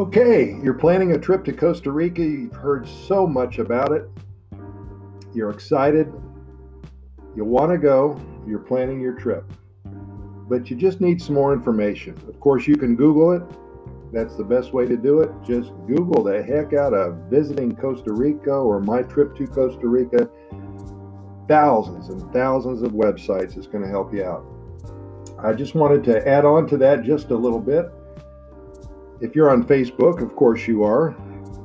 Okay, you're planning a trip to Costa Rica. You've heard so much about it. You're excited. You want to go. You're planning your trip. But you just need some more information. Of course, you can Google it. That's the best way to do it. Just Google the heck out of visiting Costa Rica or my trip to Costa Rica. Thousands and thousands of websites is going to help you out. I just wanted to add on to that just a little bit. If you're on Facebook, of course you are,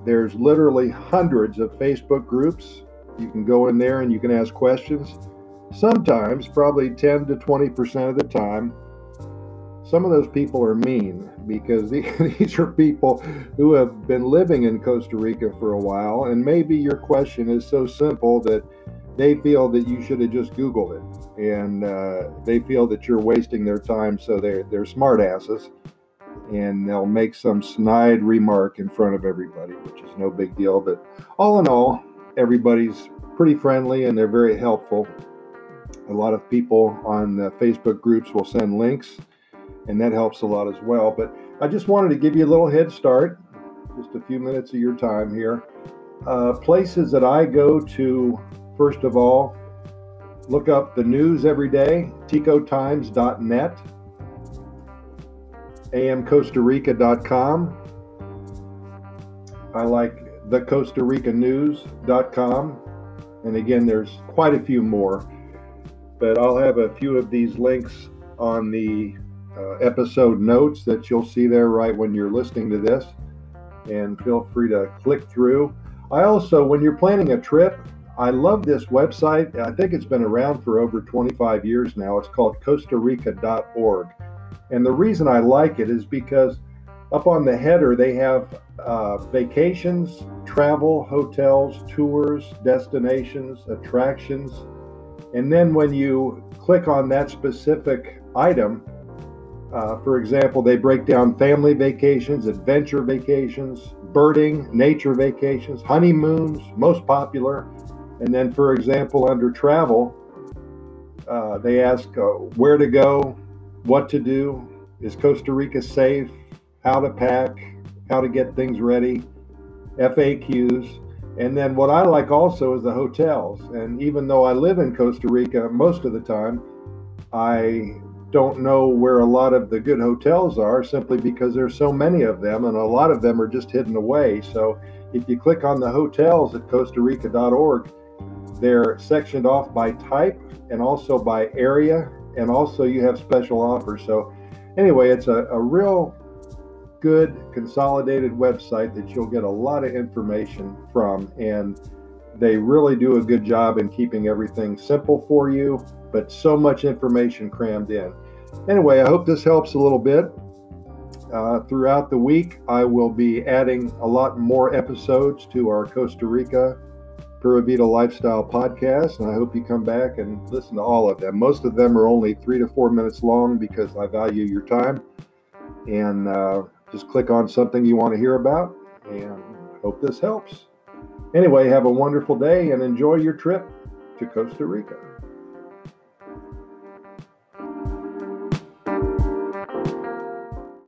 there's literally hundreds of Facebook groups. You can go in there and you can ask questions. Sometimes, probably 10 to 20% of the time, some of those people are mean because these are people who have been living in Costa Rica for a while, and maybe your question is so simple that they feel that you should have just Googled it, and uh, they feel that you're wasting their time, so they're they're smartasses, and they'll make some snide remark in front of everybody, which is no big deal. But all in all, everybody's pretty friendly and they're very helpful. A lot of people on the Facebook groups will send links and that helps a lot as well. But I just wanted to give you a little head start, just a few minutes of your time here. Uh, places that I go to, first of all, look up the news every day, ticotimes.net, amcostarica.com. I like the Costa And again, there's quite a few more, but I'll have a few of these links on the uh, episode notes that you'll see there right when you're listening to this. And feel free to click through. I also, when you're planning a trip, I love this website. I think it's been around for over 25 years now. It's called Costa Rica.org. And the reason I like it is because up on the header, they have uh, vacations, travel, hotels, tours, destinations, attractions. And then when you click on that specific item, uh, for example, they break down family vacations, adventure vacations, birding, nature vacations, honeymoons, most popular. And then, for example, under travel, uh, they ask uh, where to go, what to do, is Costa Rica safe, how to pack, how to get things ready, FAQs. And then what I like also is the hotels. And even though I live in Costa Rica most of the time, I don't know where a lot of the good hotels are simply because there's so many of them and a lot of them are just hidden away. So if you click on the hotels at Costa Rica.org, they're sectioned off by type and also by area, and also you have special offers. So anyway, it's a, a real good consolidated website that you'll get a lot of information from and they really do a good job in keeping everything simple for you but so much information crammed in anyway i hope this helps a little bit uh, throughout the week i will be adding a lot more episodes to our costa rica Pura Vida Lifestyle podcast, and I hope you come back and listen to all of them. Most of them are only three to four minutes long because I value your time. And uh, just click on something you want to hear about and hope this helps. Anyway, have a wonderful day and enjoy your trip to Costa Rica.